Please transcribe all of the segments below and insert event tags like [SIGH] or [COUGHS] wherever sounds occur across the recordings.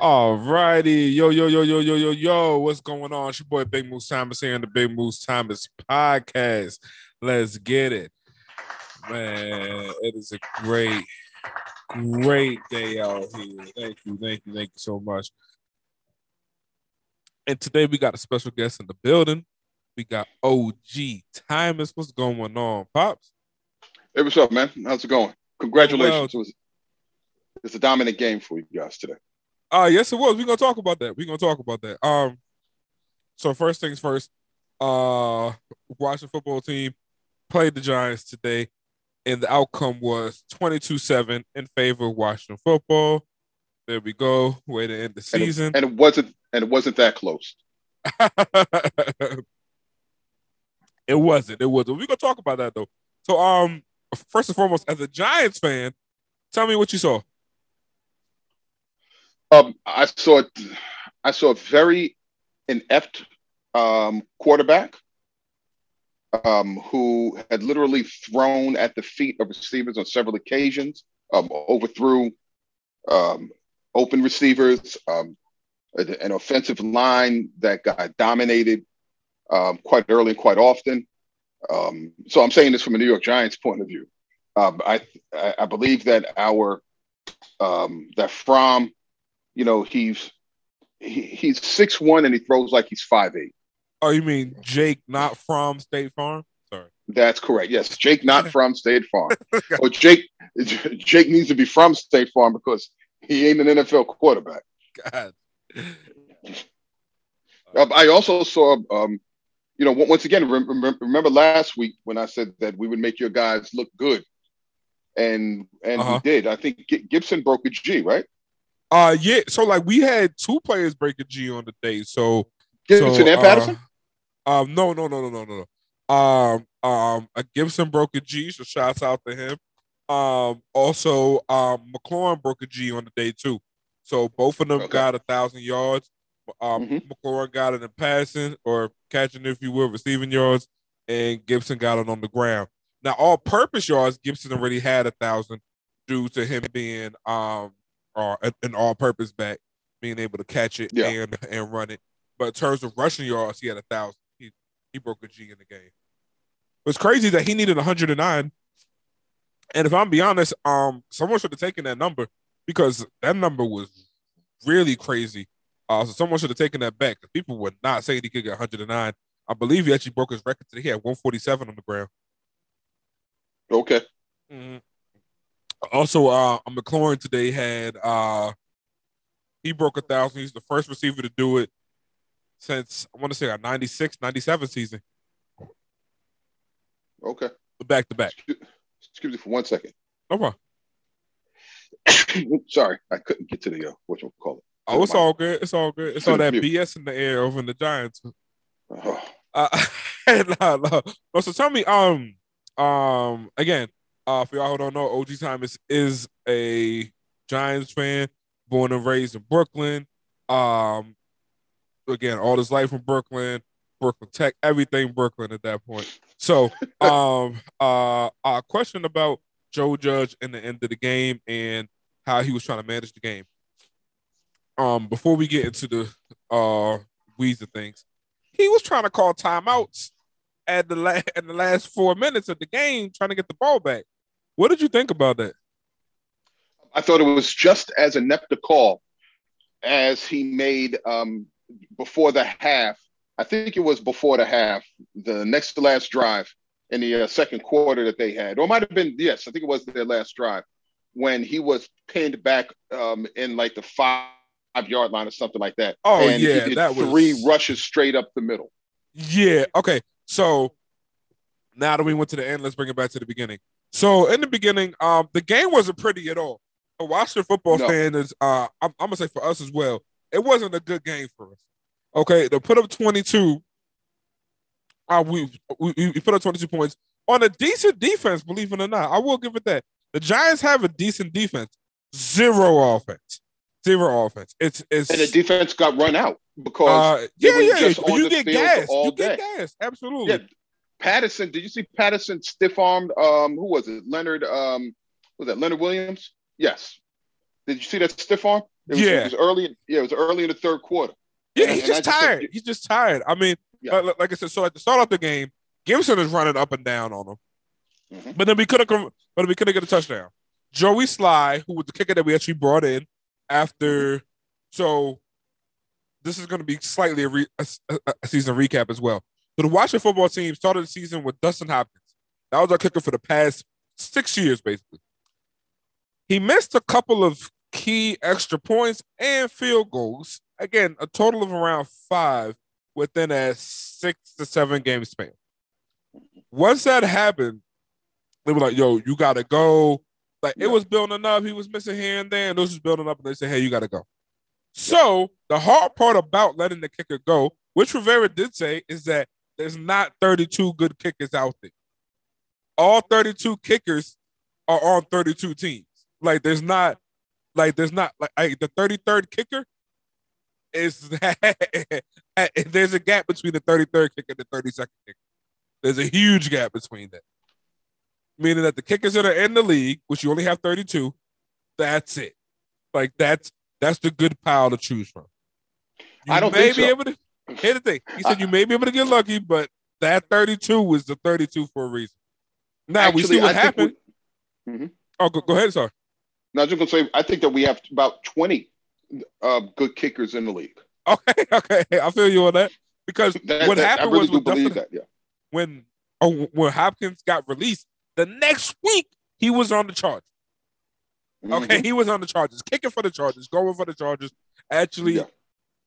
All righty. Yo, yo, yo, yo, yo, yo, yo. What's going on? It's your boy Big Moose Thomas here on the Big Moose Thomas podcast. Let's get it. Man, it is a great, great day out here. Thank you, thank you, thank you so much. And today we got a special guest in the building. We got OG Thomas. What's going on, Pops? Hey, what's up, man? How's it going? Congratulations. Well, it's a dominant game for you guys today. Uh yes, it was. We're gonna talk about that. We're gonna talk about that. Um, so first things first, uh Washington football team played the Giants today, and the outcome was 22-7 in favor of Washington football. There we go. Way to end the season. And it, and it wasn't and it wasn't that close. [LAUGHS] it wasn't. It wasn't. We're gonna talk about that though. So um first and foremost, as a Giants fan, tell me what you saw. Um, I saw I saw a very inept um, quarterback um, who had literally thrown at the feet of receivers on several occasions, um, overthrew um, open receivers, um, an offensive line that got dominated quite early and quite often. So I'm saying this from a New York Giants point of view. I I believe that our that Fromm you know, he's he, he's six one and he throws like he's five eight. Oh, you mean Jake, not from State Farm? Sorry. That's correct. Yes, Jake, not [LAUGHS] from State Farm. or Jake, [LAUGHS] Jake needs to be from State Farm because he ain't an NFL quarterback. God. Uh, I also saw, um, you know, once again, remember, remember, last week when I said that we would make your guys look good, and and uh-huh. we did. I think Gibson broke a G, right? Uh yeah, so like we had two players break a G on the day. So Gibson so, and Patterson? Uh, um no no no no no no. Um um a Gibson broke a G, so shouts out to him. Um also um McLaurin broke a G on the day too. So both of them okay. got a thousand yards. Um mm-hmm. McLaurin got it in passing or catching, if you will, receiving yards, and Gibson got it on the ground. Now all purpose yards, Gibson already had a thousand due to him being um or an all-purpose back, being able to catch it yeah. and and run it. But in terms of rushing yards, he had a thousand. He he broke a G in the game. It's crazy that he needed 109. And if I'm be honest, um, someone should have taken that number because that number was really crazy. Uh, so someone should have taken that back. People were not saying he could get 109. I believe he actually broke his record today. He had 147 on the ground. Okay. Mm-hmm. Also, uh, McLaurin today had uh, he broke a thousand. He's the first receiver to do it since I want to say a 96, 97 season. Okay. Back to back. Excuse me for one second. No problem. [COUGHS] Sorry, I couldn't get to the uh, what you call it. Oh, it's all good. It's all good. It's all that BS in the air over in the Giants. Oh. Uh, [LAUGHS] no, no. no, so tell me, um, um, again, uh, for y'all who don't know, OG Thomas is a Giants fan, born and raised in Brooklyn. Um, again, all his life in Brooklyn, Brooklyn Tech, everything Brooklyn at that point. So, [LAUGHS] um, uh, a question about Joe Judge in the end of the game and how he was trying to manage the game. Um, before we get into the uh weeds of things, he was trying to call timeouts at the la- [LAUGHS] in the last four minutes of the game, trying to get the ball back. What did you think about that? I thought it was just as inept a call as he made um, before the half. I think it was before the half, the next to last drive in the uh, second quarter that they had, or it might have been yes, I think it was their last drive when he was pinned back um, in like the five yard line or something like that. Oh and yeah, that was three rushes straight up the middle. Yeah. Okay. So now that we went to the end, let's bring it back to the beginning. So in the beginning, um, the game wasn't pretty at all. A Washington football no. fan is, uh, I'm, I'm, gonna say for us as well, it wasn't a good game for us. Okay, to put up 22, uh, we, we we put up 22 points on a decent defense. Believe it or not, I will give it that. The Giants have a decent defense, zero offense, zero offense. It's it's and the defense got run out because uh, yeah, yeah. you get gas, you day. get gas, absolutely. Yeah, Patterson, did you see Patterson stiff armed? Um, who was it? Leonard. Um, was that Leonard Williams? Yes. Did you see that stiff arm? It was, Yeah. it was early. Yeah, it was early in the third quarter. Yeah, And- he's just just said- tired. he's just tired. I mean, Yeah. like, like I said, so at the start of the game, Gibson is running up and down on him, Mhm. but then we could have, but we couldn't get a touchdown. Joey Slye, who was the kicker that we actually brought in after, so this is going to be slightly a, re, a- a season recap as well. So the Washington football team started the season with Dustin Hopkins. That was our kicker for the past six years, basically. He missed a couple of key extra points and field goals. Again, a total of around five within a six to seven game span. Once that happened, they were like, yo, you gotta go. Like it was building up. He was missing here and there, and this was building up, and they said, Hey, you gotta go. So the hard part about letting the kicker go, which Rivera did say, is that there's not 32 good kickers out there. All 32 kickers are on 32 teams. Like there's not like there's not like I, the 33rd kicker is [LAUGHS] there's a gap between the 33rd kicker and the 32nd kicker. There's a huge gap between that. Meaning that the kickers that are in the league, which you only have 32, that's it. Like that's that's the good pile to choose from. You I don't may think be so. able to here's the thing. He said you may be able to get lucky, but that 32 was the 32 for a reason. Now we see what I think happened. Mhm. Oh, go, go ahead, sorry. Now, I was just gonna say, I think that we have about twenty uh, good kickers in the league. Okay, [LAUGHS] okay, I feel you on that because That- what that- happened I really was do with believe that. Yeah. when oh, when Hopkins got released, the next week he was on the charge. Okay, Mhm. he was on the Chargers, kicking for the Chargers, going for the Chargers. Actually, Yeah.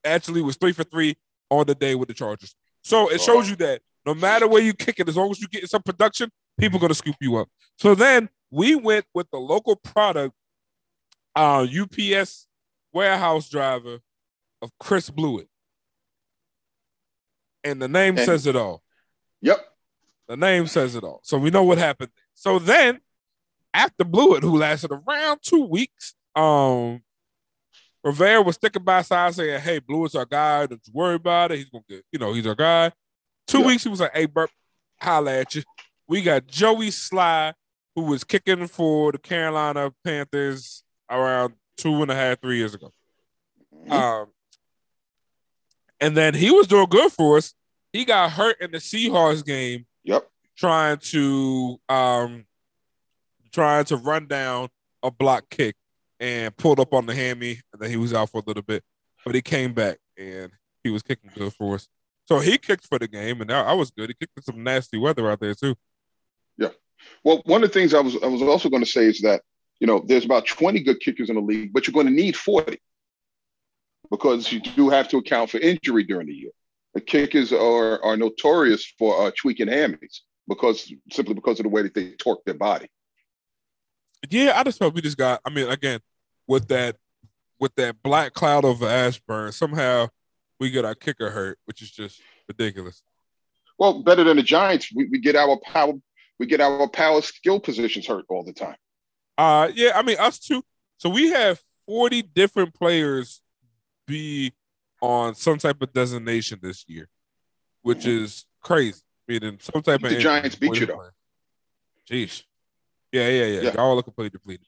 actually was three for three on the day with the Chargers. So it shows you that no matter where you kick it, as long as you get some production, people are gonna scoop you up. So then we went with the local product, uh, UPS warehouse driver of Chris Blewitt, and the name And- says it all. Yep. The name says it all. So we know what happened. So then, after Blewett, who lasted around two weeks, um, Rivera was sticking by side saying, Hey, Blue is our guy. Don't you worry about it. He's gonna get, you know, he's our guy. Two Yeah. weeks, he was like, Hey, Burp, holla at you. We got Joey Slye, who was kicking for the Carolina Panthers around two and a half, three years ago. Mhm. Um, and then he was doing good for us. He got hurt in the Seahawks game Yep. trying to um trying to run down a block kick and pulled up on the hammy and then he was out for a little bit but he came back and he was kicking good for us so he kicked for the game and I, was good he kicked in some nasty weather out there too Yeah. Well, one of the things I was I was also going to say is that you know there's about 20 good kickers in the league, but you're going to need 40 because you do have to account for injury during the year. The kickers are are notorious for uh, tweaking hammies because simply because of the way that they torque their body. Yeah i just felt we just got i mean again with that with that black cloud over ashburn somehow we get our kicker hurt which is just ridiculous Well, better than the Giants, we, we get our power we get our power skill positions hurt all the time. Uh yeah, I mean us too. So we have 40 different players be on some type of designation this year, which is crazy. Meaning some type of The Giants beat you, though. Jeez. Yeah, yeah, yeah. Yeah. Y'all look completely depleted.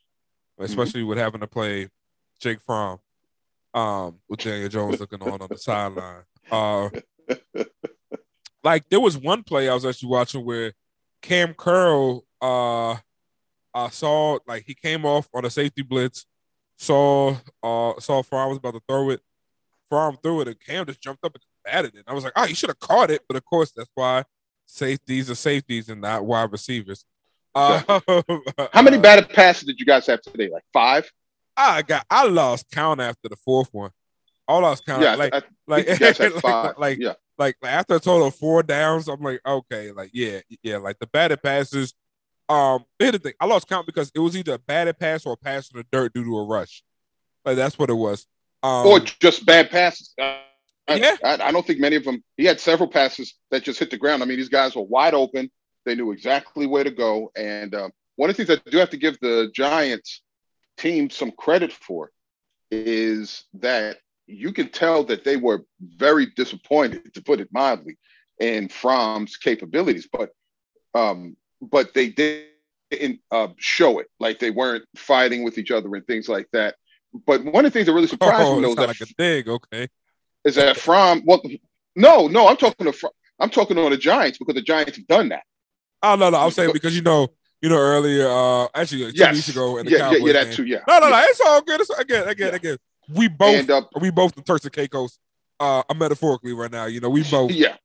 Especially with having to play Jake Fromm, um, with Daniel Jones looking on on the sideline. Uh [LAUGHS] like there was one play I was actually watching where Kam Curl uh I saw like he came off on a safety blitz, saw uh saw Fromm was about to throw it. Fromm threw it and Kam just jumped up and batted it. I was like, oh, you should have caught it, but of course that's why safeties are safeties and not wide receivers. Uh, [LAUGHS] How many batted passes did you guys have today? Like five? I got I lost count after the fourth one. I lost count. yeah, like I, I like think you guys [LAUGHS] had like, five. like yeah, like, like after a total of four downs, I'm like, okay, like yeah, yeah, like the batted passes. Um, here's the thing, I lost count because it was either a batted pass or a pass in the dirt due to a rush. Like that's what it was. Um, or just bad passes. I, Yeah. I, I don't think many of them. He had several passes that just hit the ground. I mean, these guys were wide open. They knew exactly where to go. And um, one of the things I do have to give the Giants team some credit for is that you can tell that they were very disappointed, to put it mildly, in Fromm's capabilities. But um, but they didn't uh, show it. Like they weren't fighting with each other and things like that. but one of the things that really surprised Oh, me though, is like that, a dig. Okay. is that from well, no, no, I'm talking to I'm talking on the Giants because the Giants have done that. Oh no, no, I'm saying because you know, you know, earlier, uh, actually two Yes, weeks ago in the yeah, yeah, Cowboys yeah, that game. too, yeah. No, no, no, it's all good. It's again, again, Yeah. again. We both, And uh, we both the Turks and Caicos, uh, metaphorically right now. You know, we both, [LAUGHS] yeah,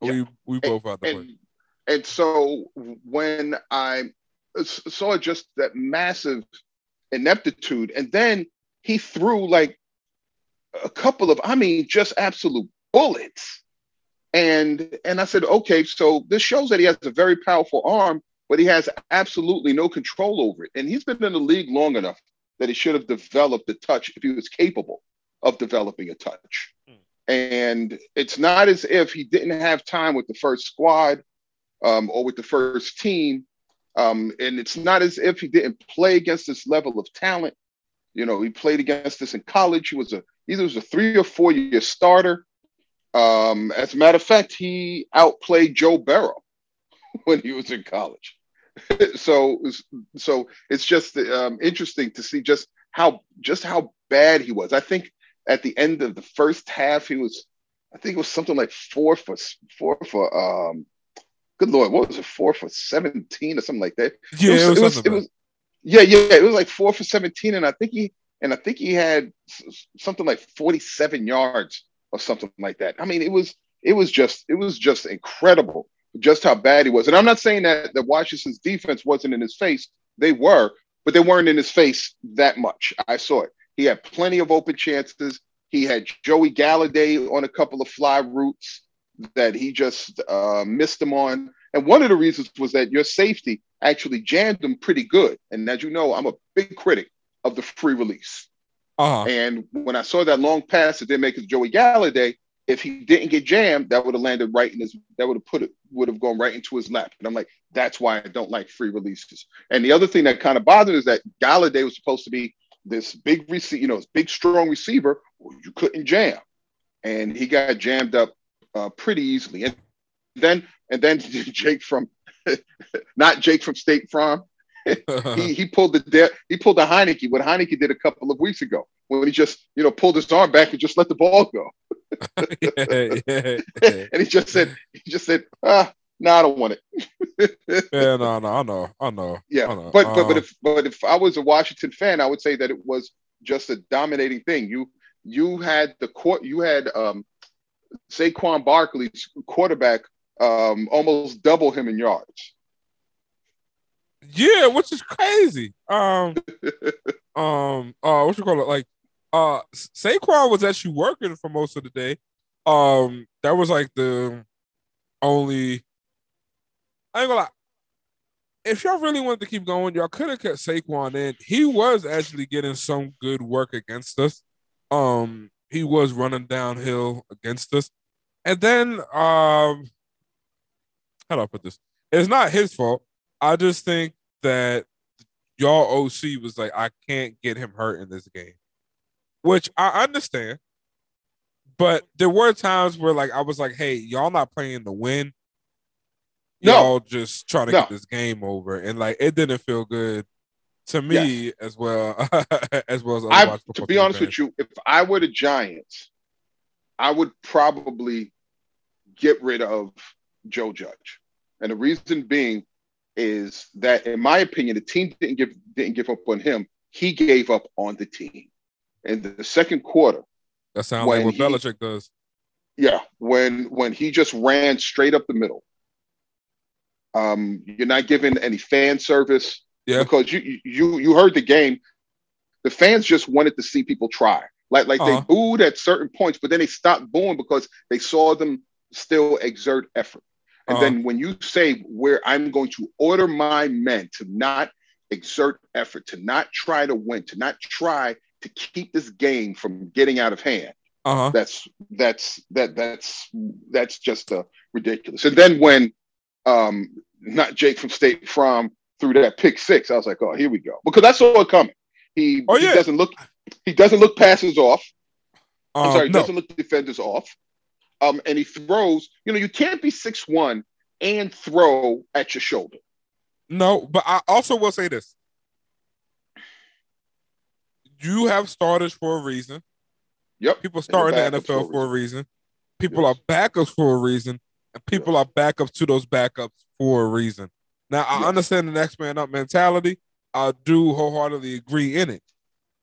we we both out the and and so I saw just that massive ineptitude, and then he threw like a couple of, I mean, just absolute bullets. And and I said, okay, so this shows that he has a very powerful arm, but he has absolutely no control over it. And he's been in the league long enough that he should have developed a touch if he was capable of developing a touch. And it's not as if he didn't have time with the first squad um, or with the first team. Um, and it's not as if he didn't play against this level of talent. You know, he played against this in college. He was a either was a three or four year starter. Um, as a matter of fact, he outplayed Joe Burrow [LAUGHS] when he was in college. [LAUGHS] so, so it's just um, interesting to see just how just how bad he was. I think at the end of the first half, he was, I think it was something like four for four for um, good lord, what was it, four for seventeen or something like that. Yeah, it was, it was, it was yeah, yeah, it was like four for 17. And I think he and I think he had something like 47 yards or something like that. I mean, it was it was just it was just incredible just how bad he was. And I'm not saying that the Washington's defense wasn't in his face. They were, but they weren't in his face that much. I saw it. He had plenty of open chances. He had Joey Golladay on a couple of fly routes that he just uh, missed him on. And one of the reasons was that your safety actually jammed him pretty good. And as you know, I'm a big critic of the free release. Uh-huh. And when I saw that long pass that didn't make it to Joey Golladay, if he didn't get jammed, that would have landed right in his, that would have put it, would have gone right into his lap. And I'm like, that's why I don't like free releases. And the other thing that kind of bothered is that Golladay was supposed to be this big receiver, you know, this big, strong receiver. You couldn't jam. And he got jammed up uh, pretty easily. And then, and then [LAUGHS] Jake from, [LAUGHS] not Jake from State Farm, he he pulled the he pulled the Heinicke what Heinicke did a couple of weeks ago when he just you know pulled his arm back and just let the ball go yeah, yeah, yeah. and he just said he just said ah no I don't want it [LAUGHS] Yeah, no, no, I know, I know. yeah I know. but but but Um, if but if I was a Washington fan I would say that it was just a dominating thing you you had the court you had um Saquon Barkley's quarterback um almost double him in yards Yeah, which is crazy. Um, [LAUGHS] um, uh, what you call it? Like, uh, Saquon was actually working for most of the day. Um, that was like the only. I ain't gonna lie. If y'all really wanted to keep going, y'all could have kept Saquon in. He was actually getting some good work against us. Um, he was running downhill against us, and then um, how do I put this? It's not his fault. I just think that y'all OC was like, I can't get him hurt in this game, which I understand. But there were times where, like, I was like, "Hey, y'all not playing to win. No. Y'all just trying to No. get this game over." And like, it didn't feel good to me [LAUGHS] as well as well as I, to be honest fans. with you, if I were the Giants, I would probably get rid of Joe Judge. And the reason being is that, in my opinion, the team didn't give didn't give up on him. He gave up on the team. In the second quarter, that sounds like what he- Belichick does. yeah, when when he just ran straight up the middle. Um, you're not giving any fan service Yeah. because you you you heard the game. The fans just wanted to see people try. Like like Uh-huh. they booed at certain points, but then they stopped booing because they saw them still exert effort. And Uh-huh. then when you say where I'm going to order my men to not exert effort, to not try to win, to not try to keep this game from getting out of hand, Uh huh. that's that's that that's that's just uh, ridiculous. And then when um not Jake from State Farm threw that pick six, I was like, oh, here we go, because I saw it coming. He, Oh, he yeah. doesn't look he doesn't look passes off. I'm Um, sorry, no, doesn't look defenders off. Um, and he throws. You know, you can't be six one and throw at your shoulder. No, but I also will say this. you have starters for a reason. Yep. People start in the NFL for a reason. People Yes. are backups for a reason, and people are backups to those backups for a reason. Now, I Yes. understand the next man up mentality. I do wholeheartedly agree in it.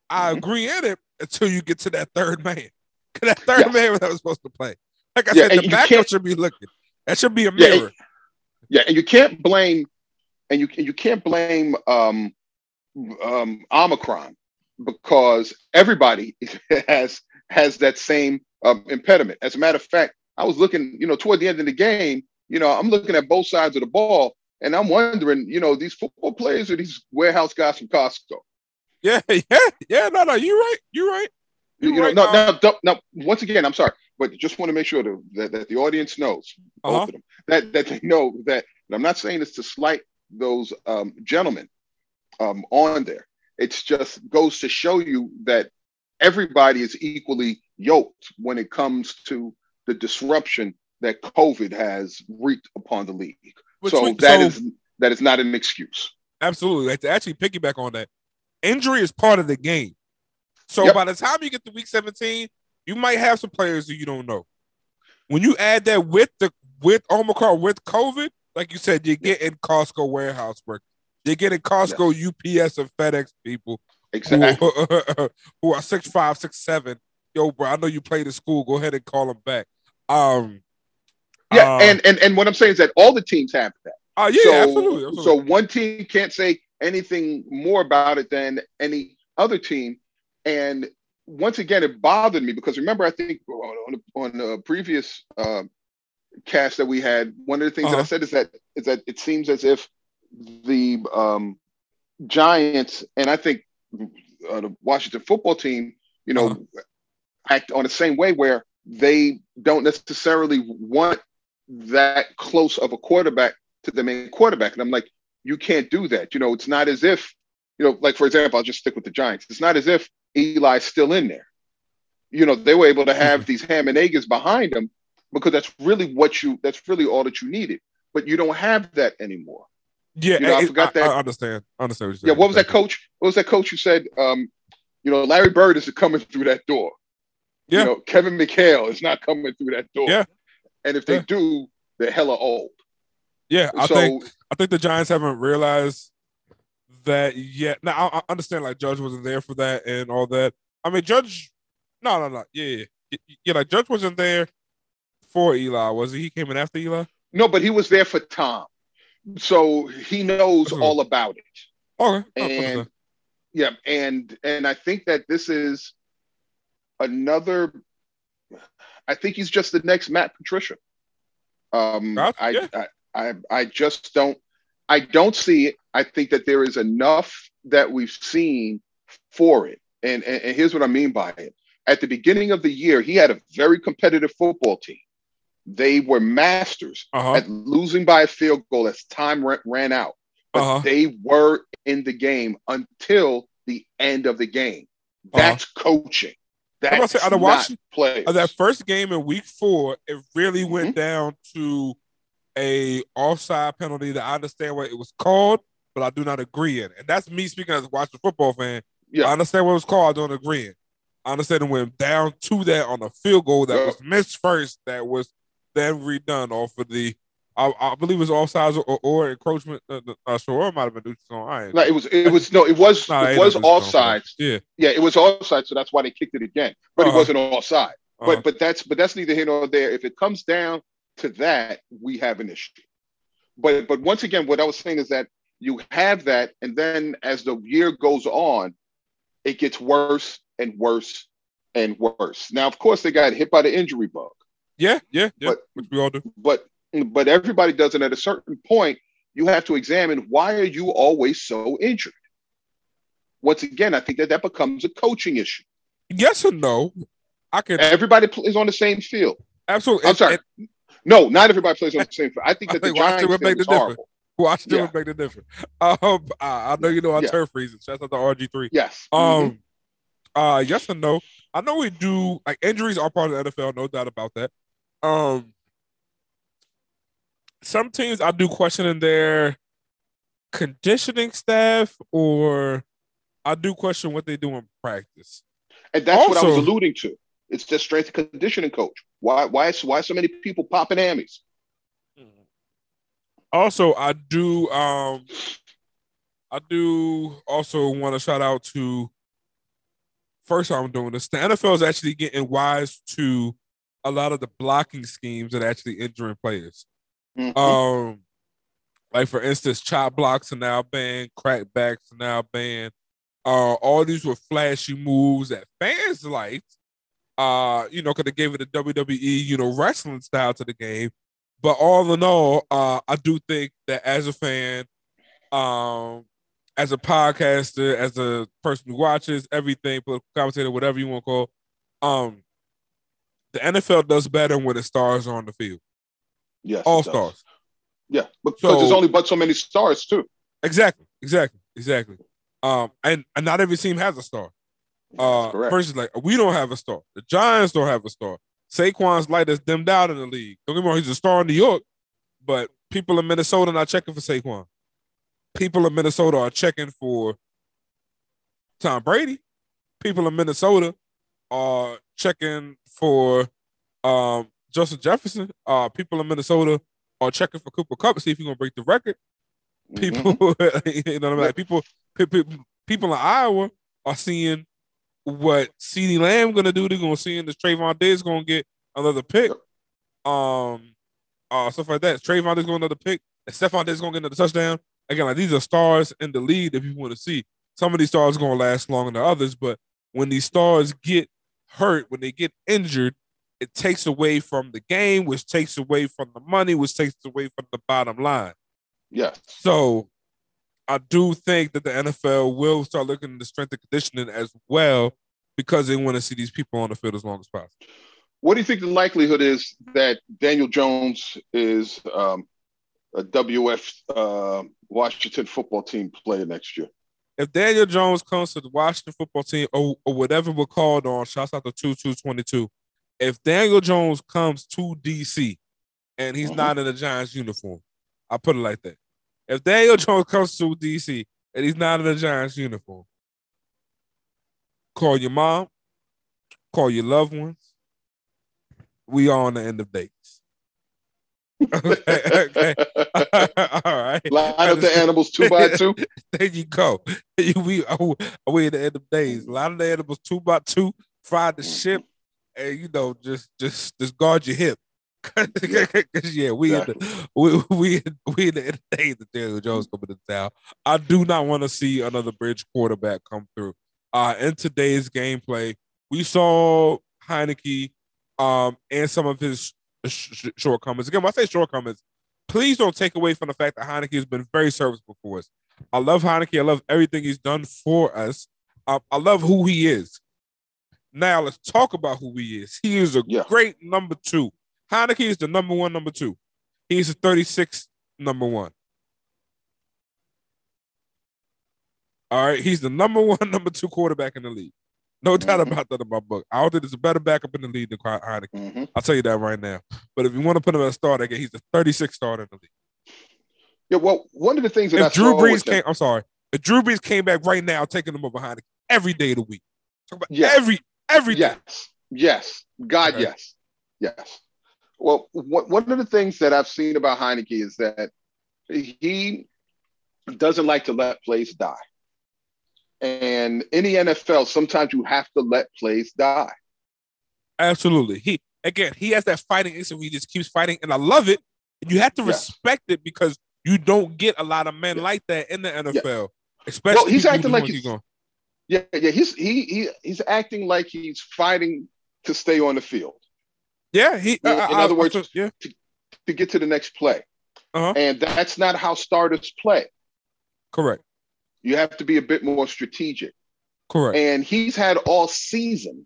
I Mhm. agree in it until you get to that third man. [LAUGHS] that third Yes. man was supposed to play. Like I Yeah, said, and the can't- should be looking. That should be a Yeah, and- mirror. Yeah, and you can't blame, and you you can't blame um, um, Omicron because everybody [LAUGHS] has has that same um, impediment. As a matter of fact, I was looking, you know, toward the end of the game, you know, I'm looking at both sides of the ball, and I'm wondering, you know, these football players or these warehouse guys from Costco. Yeah, [LAUGHS] yeah, yeah. No, no, you're right. You're right. You, You're you know, right, no, Tom. no, don't, no. Once again, I'm sorry, but just want to make sure that, that, that the audience knows both Uh-huh. of them that that they know that. And I'm not saying this to slight those um, gentlemen um, on there. It's just goes to show you that everybody is equally yoked when it comes to the disruption that COVID has wreaked upon the league. Which so we- that so- is that is not an excuse. Absolutely. To actually piggyback on that, injury is part of the game. So Yep. by the time you get to week 17, you might have some players that you don't know. When you add that with the with Omicron with COVID, like you said, you're getting Costco warehouse work. You're getting Costco, UPS, and FedEx people who, Exactly. [LAUGHS] who are six five, six seven. Yo, bro, I know you played in school. Go ahead and call them back. Um, Yeah, uh, and, and and what I'm saying is that all the teams have that. uh, yeah, so, absolutely, absolutely. So one team can't say anything more about it than any other team. And once again, it bothered me because remember, I think on, on the previous uh, cast that we had, one of the things that I Uh-huh. said is that is that it seems as if the um, Giants and I think uh, the Washington football team, you know, Uh-huh. act on the same way where they don't necessarily want that close of a quarterback to the main quarterback. And I'm like, you can't do that. You know, it's not as if, you know, like for example, I'll just stick with the Giants. It's not as if Eli's still in there. You know, they were able to have [LAUGHS] these ham and eggers behind them because that's really what you that's really all that you needed. But you don't have that anymore. yeah, you know, I forgot I, that- I understand. I understand what Yeah, what was that coach? What was that coach who said, um, you know, Larry Bird is coming through that door. Yeah. You know, Kevin McHale is not coming through that door. Yeah. And if they Yeah. do, they're hella old. Yeah, I so think I think the Giants haven't realized that yet. Now I, I understand like Judge wasn't there for that and all that. I mean, Judge, no, no, no, yeah, yeah, yeah. Like Judge wasn't there for Eli, was he? He came in after Eli. no, but he was there for Tom. So he knows Mhm. all about it. Okay, oh, and yeah and and i think that this is another i think he's just the next matt patricia um Gotcha, I, yeah. I i i just don't i don't see it i think that there is enough that we've seen for it and and, and here's what i mean by it at the beginning of the year he had a very competitive football team they were masters uh-huh. at losing by a field goal as time ran, out. But Uh-huh. they were in the game until the end of the game. That's coaching. Uh-huh. About That's say, out of players. Uh, that first game in week four, it really Mm-hmm. went down to a offside penalty that I understand what it was called, but I do not agree in. And that's me speaking as a watching football fan. Yeah. I understand what it was called. I don't agree in. I understand it went down to that on a field goal that Yeah. was missed first, that was then redone off of the, I, I believe it was offsides or, or encroachment. Uh, uh, sure, or it might have been neutral zone. I ain't- no, it was it [LAUGHS] was no, it was Nah, it was offsides. Yeah. Yeah, it was offside, so that's why they kicked it again. But Uh-huh. it wasn't offside. uh, But but that's but that's neither here nor there. If it comes down to that, we have an issue. But but once again, what I was saying is that you have that, and then as the year goes on, it gets worse and worse and worse. Now, of course, they got hit by the injury bug, yeah, yeah, yeah, but- which we all do. but but everybody does it at a certain point. You have to examine why are you always so injured. Once again, I think that that becomes a coaching issue. Yes or no? I can Everybody is on the same field. absolutely. I'm and- sorry. and No, not everybody plays on the same field. I think I that the think Washington Giants thing is the horrible. Washington Yeah. would make the difference. [LAUGHS] Um, I, I know you know our Yeah. turf reasons. Shout out to RG three. Yes. Um, Mhm. uh, yes and no. I know we do like injuries are part of the NFL, no doubt about that. Um, some teams I do question in their conditioning staff or I do question what they do in practice. And that's what I was alluding to. It's just strength and conditioning coach. Why why why so many people popping hammies? Also, I do um I do also want to shout out to first time I'm doing this. The NFL is actually getting wise to a lot of the blocking schemes that are actually injuring players. Mhm. Um, like for instance, chop blocks are now banned, crackbacks are now banned. Uh, all these were flashy moves that fans liked. Uh, you know, because they gave it a WWE, you know, wrestling style to the game. But all in all, uh, I do think that as a fan, um, as a podcaster, as a person who watches everything, political commentator, whatever you want to call, um, the NFL does better when the stars are on the field. yes, All stars. Yeah, because So- there's only but so many stars too. Exactly, exactly, exactly. Um, and, and not every team has a star. Uh, That's correct. versus like we don't have a star. The Giants don't have a star. Saquon's light is dimmed out in the league. Don't get me wrong, he's a star in New York, but people in Minnesota not checking for Saquon. People in Minnesota are checking for Tom Brady. People in Minnesota are checking for um, Justin Jefferson. Uh, people in Minnesota are checking for Cooper Kupp to see if he's gonna break the record Mhm. people [LAUGHS] you know what I mean? Like people, pe- pe- people in Iowa are seeing what CeeDee Lamb gonna do. They're gonna see this Trevon Diggs gonna get another pick. Um uh stuff like that. Trevon Diggs going to another pick, and Stefon Diggs gonna get another touchdown. Again, like these are stars in the league that people want to see. Some of these stars gonna last longer than others, but when these stars get hurt, when they get injured, it takes away from the game, which takes away from the money, which takes away from the bottom line. Yeah. So I do think that the NFL will start looking into strength and conditioning as well because they want to see these people on the field as long as possible. What do you think the likelihood is that Daniel Jones is um, a WF uh, Washington football team player next year? If Daniel Jones comes to the Washington football team or, or whatever we're called on, shouts out to 2222. If Daniel Jones comes to DC and he's Mhm. not in a Giants uniform, I'll put it like that. If Daniel [LAUGHS] Jones comes to DC and he's not in a Giants uniform, call your mom, call your loved ones. We are on the end of days. okay, okay. All right. Line up the animals two by two. [LAUGHS] There you go. [LAUGHS] We are we at the end of days. A lot of the animals two by two, fried the ship, and you know, just just just guard your hip. Cause [LAUGHS] yeah, we in the, we we in- we in the end of days that Daniel Jones coming to town. I do not want to see another bridge quarterback come through. Uh, in today's gameplay, we saw Heinicke um and some of his sh- sh- shortcomings. Again, when I say shortcomings, please don't take away from the fact that Heinicke has been very serviceable for us. I love Heinicke. I love everything he's done for us. Um, I love who he is. Now let's talk about who he is. He is a Yeah. great number two. Heinicke is the number one, number two. He's a 36 number one. All right, he's the number one, [LAUGHS] number two quarterback in the league. No doubt Mhm. about that in my book. I don't think there's a better backup in the league than Heinicke. Mhm. I'll tell you that right now. But if you want to put him as a starter, again, he's the 36 starter in the league. Yeah, well, one of the things that I Drew saw Brees with them- came, I'm sorry. If Drew Brees came back right now, taking him over Heineken every day of the week. Talk about Yeah. every every day. Yes, yes, God, Okay. yes, yes. Well, one one of the things that I've seen about Heinicke is that he doesn't like to let plays die. And in the NFL, sometimes you have to let plays die. Absolutely. He again, he has that fighting instinct. where He just keeps fighting, and I love it. And you have to Yeah. respect it because you don't get a lot of men Yeah. like that in the NFL. Especially he's acting like he's- going. Yeah, yeah. He's he he he's acting like he's fighting to stay on the field yeah. He In- I- in I- other I- words- yeah, to get to the next play. Uh-huh. And that's not how starters play. correct, You have to be a bit more strategic. correct. And he's had all season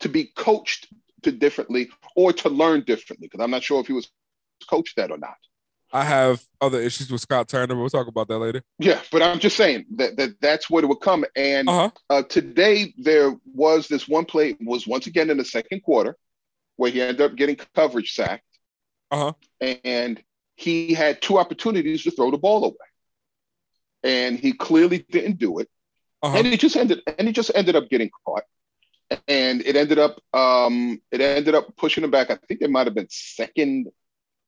to be coached to differently or to learn differently because I'm not sure if he was coached that or not. I have other issues with Scott Turner. but We'll talk about that later. Yeah, but I'm just saying that, that that's what it would come. And Uh huh. uh, today there was this one play was once again in the second quarter where he ended up getting coverage sacked. Uh-huh. And he had two opportunities to throw the ball away. And he clearly didn't do it. uh-huh. and he just ended and he just ended up getting caught, and it ended up um it ended up pushing him back. I think they might have been second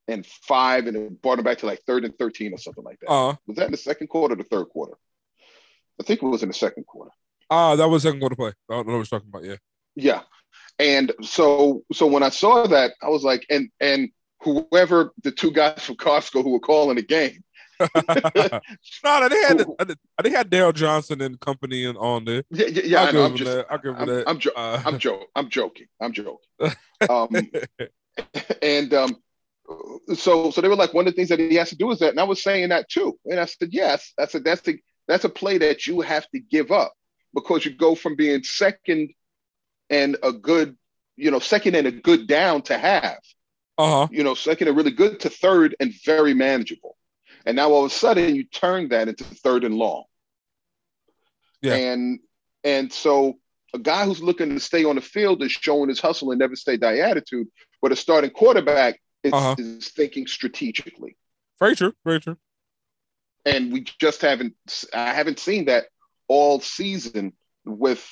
and five, and it brought him back to like third and thirteen or something like that. Uh-huh. Was that in the second quarter or the third quarter? I think it was in the second quarter. Ah, uh, that was second quarter play. I don't know what you're talking about. Yeah. Yeah. And so so when I saw that, I was like, and and whoever the two guys from Costco who were calling the game. [LAUGHS] no, they had they had Daryl Johnston and company and on there. Yeah, yeah, yeah. I'll give I'm just, that. I'll give I'm, that. I'm, jo- uh, I'm, jo- I'm joking. I'm joking. [LAUGHS] Um, and um, so so they were like, one of the things that he has to do is that, and I was saying that too. And I said, yes, that's a that's a that's a play that you have to give up because you go from being second and a good, you know, second and a good down to have. Uh-huh. You know, second and really good to third and very manageable. And now all of a sudden you turn that into third and long. Yeah. And and so a guy who's looking to stay on the field is showing his hustle and never say die attitude, but a starting quarterback is, uh-huh. is thinking strategically. Very true. Very true. And we just haven't I haven't seen that all season with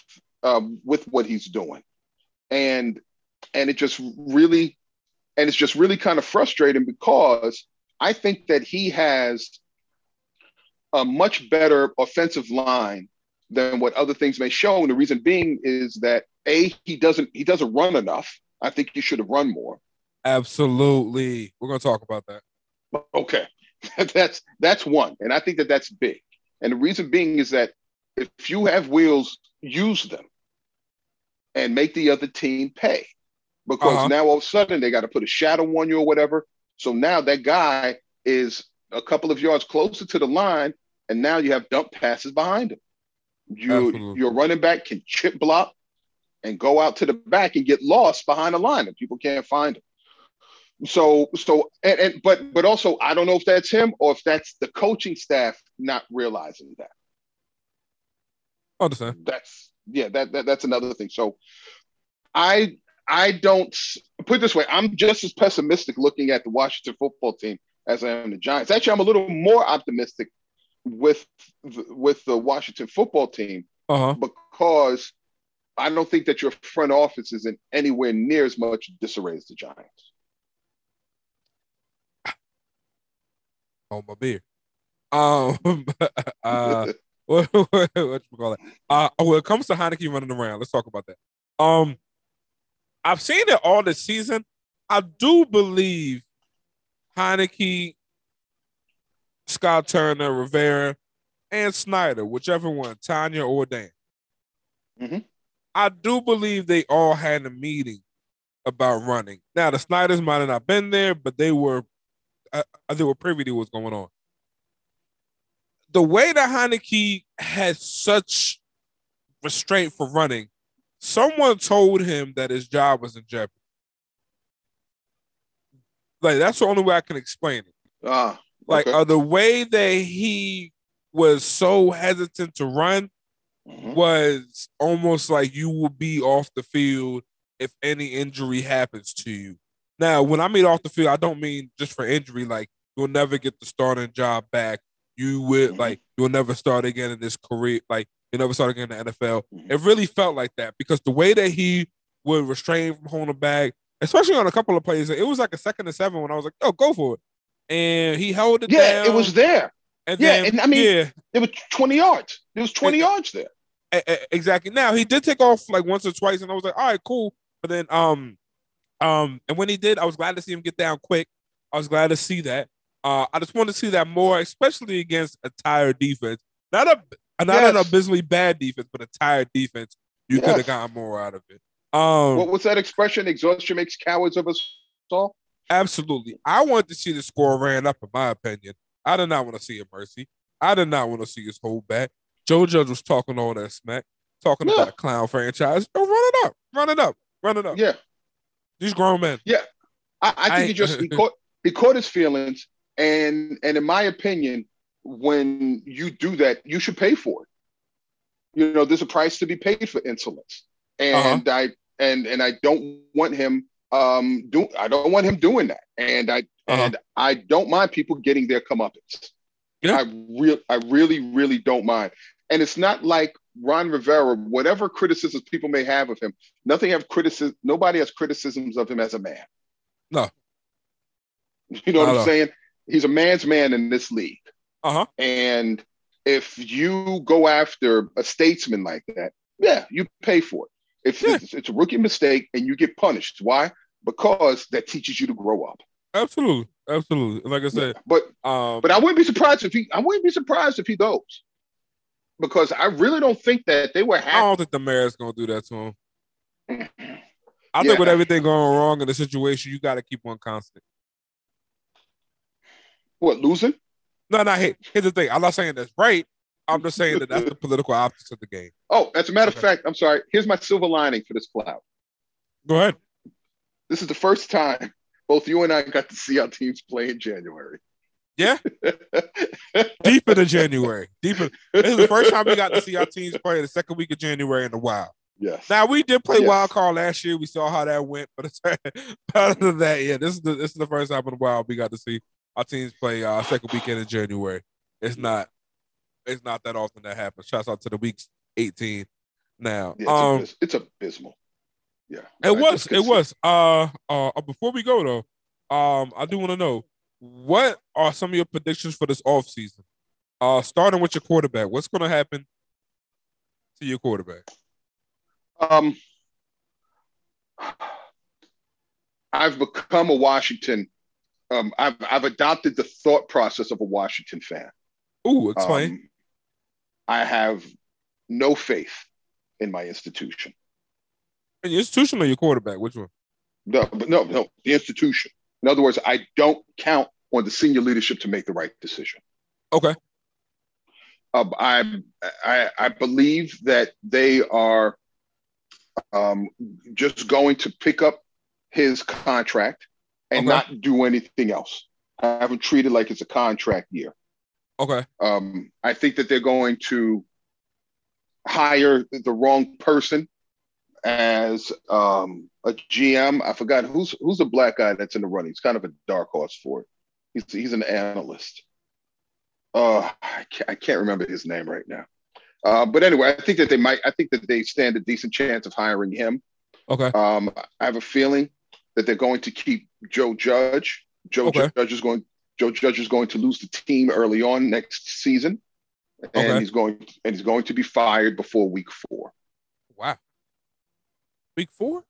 um, with what he's doing, and and it just really and it's just really kind of frustrating because I think that he has a much better offensive line than what other things may show. And the reason being is that a he doesn't he doesn't run enough. I think he should have run more. Absolutely, we're gonna talk about that. Okay, [LAUGHS] that's that's one, and I think that that's big. And the reason being is that if you have wheels, use them and make the other team pay. Because uh-huh. now all of a sudden they got to put a shadow on you or whatever. So now that guy is a couple of yards closer to the line, and now you have dump passes behind him. You your running back can chip block and go out to the back and get lost behind the line, and people can't find him. So so and, and but but also I don't know if that's him or if that's the coaching staff not realizing that. Understand. That's yeah, that, that that's another thing. So I I don't put it this way, I'm just as pessimistic looking at the Washington football team as I am the Giants. Actually, I'm a little more optimistic with with the Washington football team uh-huh. because I don't think that your front office is in anywhere near as much disarray as the Giants. Oh my beer. Um, [LAUGHS] uh, [LAUGHS] what, what, what you call it? Uh, when it comes to Heinicke running around, let's talk about that. Um, I've seen it all this season. I do believe Heinicke, Scott Turner, Rivera, and Snyder, whichever one, Tanya or Dan. Mm-hmm. I do believe they all had a meeting about running. Now the Snyders might have not been there, but they were, uh, they were privy to what's going on the way that Heinicke has such restraint for running, someone told him that his job was in jeopardy. Like that's the only way I can explain it. Ah, okay. like uh, the way that he was so hesitant to run mm-hmm. was almost like you will be off the field if any injury happens to you. Now, when I mean off the field, I don't mean just for injury. Like you'll never get the starting job back you would mm-hmm. like you'll never start again in this career. Like you never start again in the NFL. Mm-hmm. It really felt like that because the way that he would restrain from holding back, especially on a couple of plays, it was like a second and seven when I was like, "Oh, go for it," and he held it. Yeah, down, it was there. And yeah, then, and I mean, yeah. it was twenty yards. It was twenty yards there. Exactly. Now he did take off like once or twice, and I was like, "All right, cool." But then, um, um, and when he did, I was glad to see him get down quick. I was glad to see that. Uh, I just want to see that more, especially against a tired defense. Not a not yes. an abysmally bad defense, but a tired defense. You yes. could have gotten more out of it. Um, what was that expression? Exhaustion makes cowards of us all. Absolutely. I want to see the score ran up. In my opinion, I did not want to see a mercy. I did not want to see his hold back. Joe Judge was talking all that smack, talking yeah. about a clown franchise. Oh, run it up, run it up, run it up. Yeah, these grown men. Yeah, I, I think I, he just he [LAUGHS] caught he caught his feelings and and in my opinion, when you do that, you should pay for it. You know, there's a price to be paid for insolence, and uh-huh. I and and I don't want him um do I don't want him doing that, and I uh-huh. and I don't mind people getting their comeuppance. Yeah. I real I really really don't mind, and it's not like Ron Rivera, whatever criticisms people may have of him, nothing have criticism. Nobody has criticisms of him as a man. No. You know what I'm saying? He's a man's man in this league. Uh huh. And if you go after a statesman like that, yeah, you pay for it. If Yeah. it's, it's a rookie mistake and you get punished, why? Because that teaches you to grow up. Absolutely, absolutely. Like I said, But um, but I wouldn't be surprised if he I wouldn't be surprised if he goes. Because I really don't think that they were I happy. don't think the mayor's gonna do that to him. [CLEARS THROAT] I Yeah. think with everything going wrong in the situation, you got to keep one constant. What losing? No, no. Hey, here's the thing. I'm not saying that's right. I'm just saying that that's the political optics of the game. Oh, as a matter of fact, I'm sorry. Here's my silver lining for this cloud. Go ahead. This is the first time both you and I got to see our teams play in January. Yeah. [LAUGHS] Deep into January. Deep. In, this is the first time we got to see our teams play the second week of January in a while. yes. Now we did play Yes. wild card last year. We saw how that went, but it's, [LAUGHS] other than that, yeah, this is the this is the first time in a while we got to see our teams play uh second weekend in January. It's not it's not that often that happens. Shouts out to the weeks 18 now. Yeah, it's, um abys- it's abysmal. Yeah. it was it was uh uh before we go though, um I do want to know what are some of your predictions for this offseason? Uh starting with your quarterback. What's gonna happen to your quarterback? Um, I've become a Washington. Um, I've I've adopted the thought process of a Washington fan. Ooh, explain. Um, I have no faith in my institution. Your institution or your quarterback? Which one? No, but no, no, the institution. In other words, I don't count on the senior leadership to make the right decision. Okay. Um, I, I I believe that they are um, just going to pick up his contract and Okay. not do anything else. I haven't treated like it's a contract year. Okay. Um, I think that they're going to hire the wrong person as um, a GM. I forgot who's who's the black guy that's in the running. He's kind of a dark horse for it. He's he's an analyst. Uh, I can't, I can't remember his name right now. Uh, but anyway, I think that they might. I think that they stand a decent chance of hiring him. Okay. Um, I have a feeling that they're going to keep Joe Judge. Joe Okay. Judge is going. Joe Judge is going to lose the team early on next season, and Okay. he's going and he's going to be fired before week four. Wow. Week four?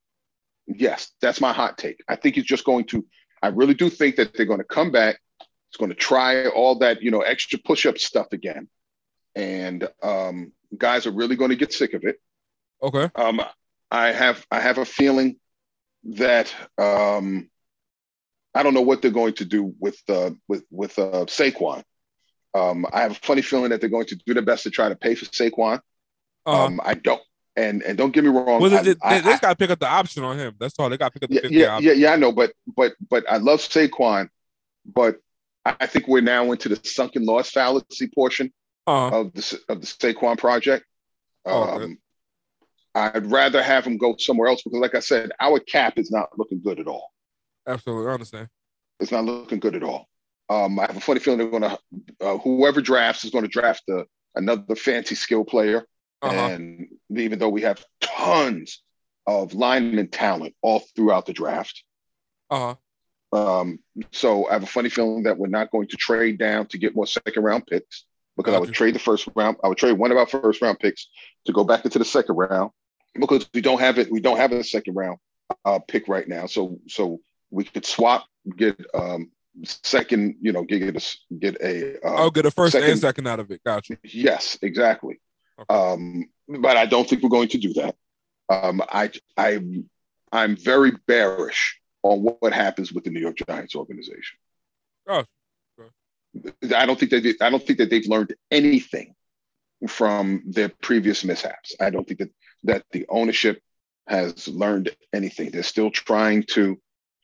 Yes, that's my hot take. I think he's just going to. I really do think that they're going to come back. It's going to try all that you know extra push-up stuff again, and um, guys are really going to get sick of it. Okay. Um, I have I have a feeling that um, I don't know what they're going to do with uh, with with uh, Saquon. Um, I have a funny feeling that they're going to do their best to try to pay for Saquon. Uh, Um, I don't, and and don't get me wrong. well, they, I- they, I- they got to pick up the option on him. That's all. They got to pick up the yeah, yeah, yeah, yeah, I know, but but but I love Saquon, but I think we're now into the sunken loss fallacy portion Uh-huh. of the of the Saquon project. Oh, Um. I'd rather have him go somewhere else because, like I said, our cap is not looking good at all. Absolutely. I understand. It's not looking good at all. Um, I have a funny feeling they're going to, uh, whoever drafts is going to draft a, another fancy skill player. Uh-huh. And even though we have tons of lineman talent all throughout the draft, Uh-huh. Um, so I have a funny feeling that we're not going to trade down to get more second round picks because I would trade the first round. I would trade one of our first round picks to go back into the second round because we don't have it. We don't have a second round uh, pick right now. So so we could swap, get um, second. You know, get a get a. Uh, I'll get a first second- and second out of it. Gotcha. Yes, exactly. Okay. Um, but I don't think we're going to do that. Um, I I I'm very bearish on what, what happens with the New York Giants organization. Oh, I don't think that they, I don't think that they've learned anything from their previous mishaps. I don't think that that the ownership has learned anything. They're still trying to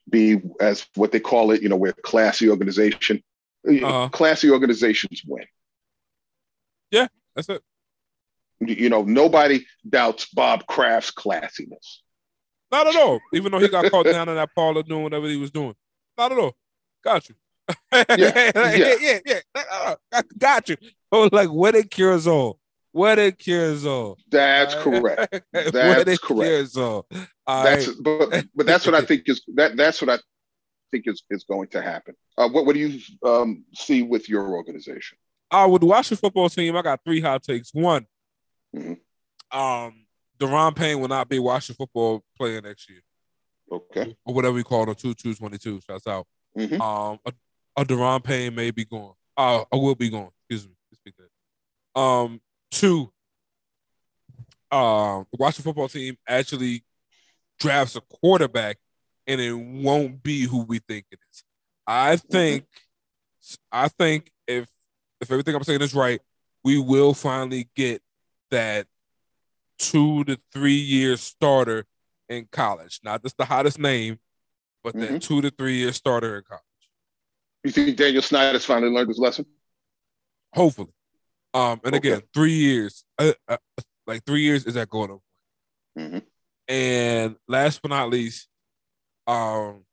be as what they call it. You know, we're classy organization. Uh-huh. Classy organizations win. Yeah, that's it. You know, nobody doubts Bob Kraft's classiness. Not at all. Even though he got caught down in that parlor doing whatever he was doing. Not at all. Got you. [LAUGHS] yeah, yeah. yeah, yeah. Uh, I got you. Oh, [LAUGHS] like when it cures all. What a Kirzo. That's correct. [LAUGHS] That's correct. Kirzo. That's but but that's what I think is that that's what I think is is going to happen. Uh, what what do you um, see with your organization? Uh, with the Washington football team, I got three hot takes. One, mm-hmm. um, Daron Payne will not be Washington football player next year. Okay. Or whatever we call it, two two twenty two. Shouts out. Mm-hmm. Um, a, a Daron Payne may be gone. Uh, I will be gone. Excuse me. Speak that. Um, two. The Washington football team actually drafts a quarterback, and it won't be who we think it is. I Mm-hmm. think, I think if if everything I'm saying is right, we will finally get that two to three year starter in college. Not just the hottest name, but Mhm. that two to three year starter in college. You think Daniel Snyder's finally learned his lesson? Hopefully. Um, and Okay. again, three years, uh, uh, like three years is that going up. Mhm. And last but not least, um,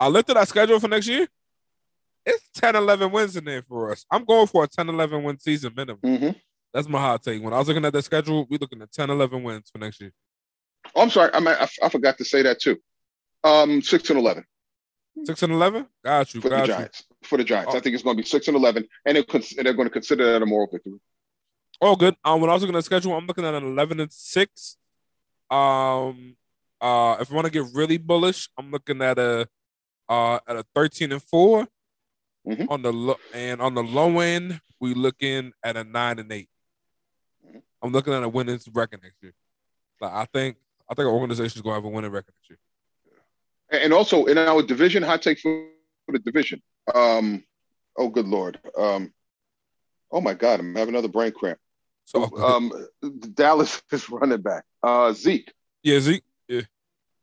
I looked at our schedule for next year. It's 10, 11 wins in there for us. I'm going for a 10, 11 win season minimum. Mm-hmm. That's my hot take. When I was looking at the schedule, we're looking at 10, 11 wins for next year. Oh, I'm sorry. I, mean, I I forgot to say that too. Um, six and eleven. Six and eleven. Got you. for the Got you. Giants. For the Giants, Oh. I think it's going to be six and eleven, and, they're going to consider that a moral victory. Oh, good. Um, when I was looking at schedule, I'm looking at an 11 and six. Um, uh, if I want to get really bullish, I'm looking at a uh at a 13 and 4 Mhm. on the low and on the low end, we looking at a nine and 8 Mhm. I'm looking at a winning record next year. Like, I think I think our organization is gonna have a winning record next year. And and also in our division, hot take for the division. Um, oh, good lord. Um, oh my God, I'm having another brain cramp. So Um, Dallas [LAUGHS] is running back. Uh, Zeke. yeah, Zeke. Yeah.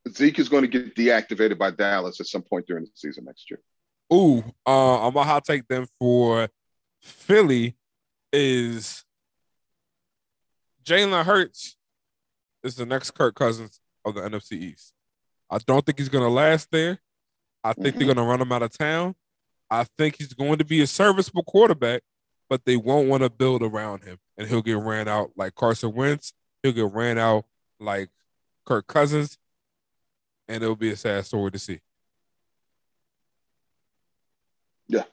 Zeke is going to get deactivated by Dallas at some point during the season next year. Ooh, uh, I'm gonna hot take them for Philly is Jalen Hurts is the next Kirk Cousins of the NFC East. I don't think he's gonna last there. I think they're gonna run him out of town. I think he's going to be a serviceable quarterback, but they won't want to build around him, and he'll get ran out like Carson Wentz. He'll get ran out like Kirk Cousins, and it'll be a sad story to see. Yeah.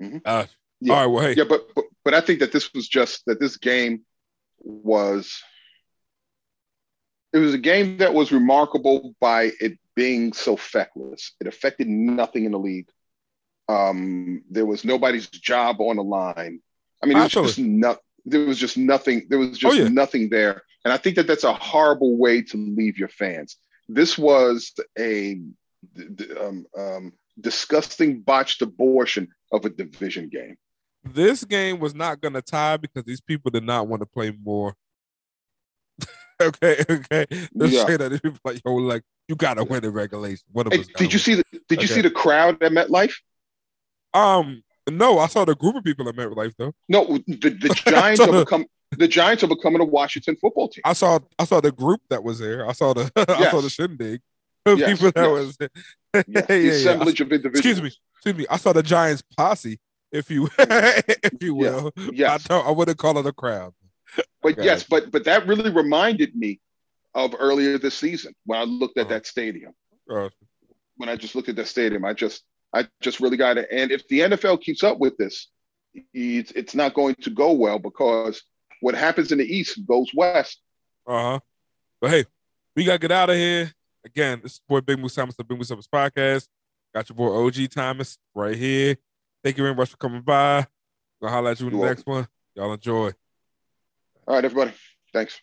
Mhm. Uh, Yeah. All right. Well, hey. Yeah, but, but but I think that this was just that this game was it was a game that was remarkable by it being so feckless. It affected nothing in the league. Um, there was nobody's job on the line. I mean, it was just no, there was just nothing. There was just Oh, yeah. nothing there, and I think that that's a horrible way to leave your fans. This was a um, um, disgusting botched abortion of a division game. this game was not going to tie because these people did not want to play more. [LAUGHS] okay, okay. Let's Yeah. say that these people like, yo, like you got to win in regulation. One of Hey, did you win. see the Did you Okay. see the crowd at MetLife? Um, no, I saw the group of people at MetLife though. No, the, the [LAUGHS] Giants are become the Giants are becoming a Washington football team. I saw, I saw the group that was there. I saw the, [LAUGHS] I saw the shindig. [LAUGHS] The Yes, people that yes. was. Yes, Yeah, the yeah, yeah. of individuals. Excuse me, excuse me. I saw the Giants posse, if you, if you Yeah. will. I Yes, don't, I wouldn't call it a crowd. but Okay. yes, but but that really reminded me of earlier this season when I looked at Uh-huh. that stadium. Uh, When I just looked at that stadium, I just I just really got it. And if the NFL keeps up with this, it's it's not going to go well because what happens in the East goes west. Uh huh. But hey, we gotta get out of here. Again, this is boy Big Moose Thomas, the Big Moose Thomas podcast. Got your boy OG Thomas right here. Thank you very much for coming by. Gonna holler at you in the You're next one. Y'all enjoy. All right, everybody. Thanks.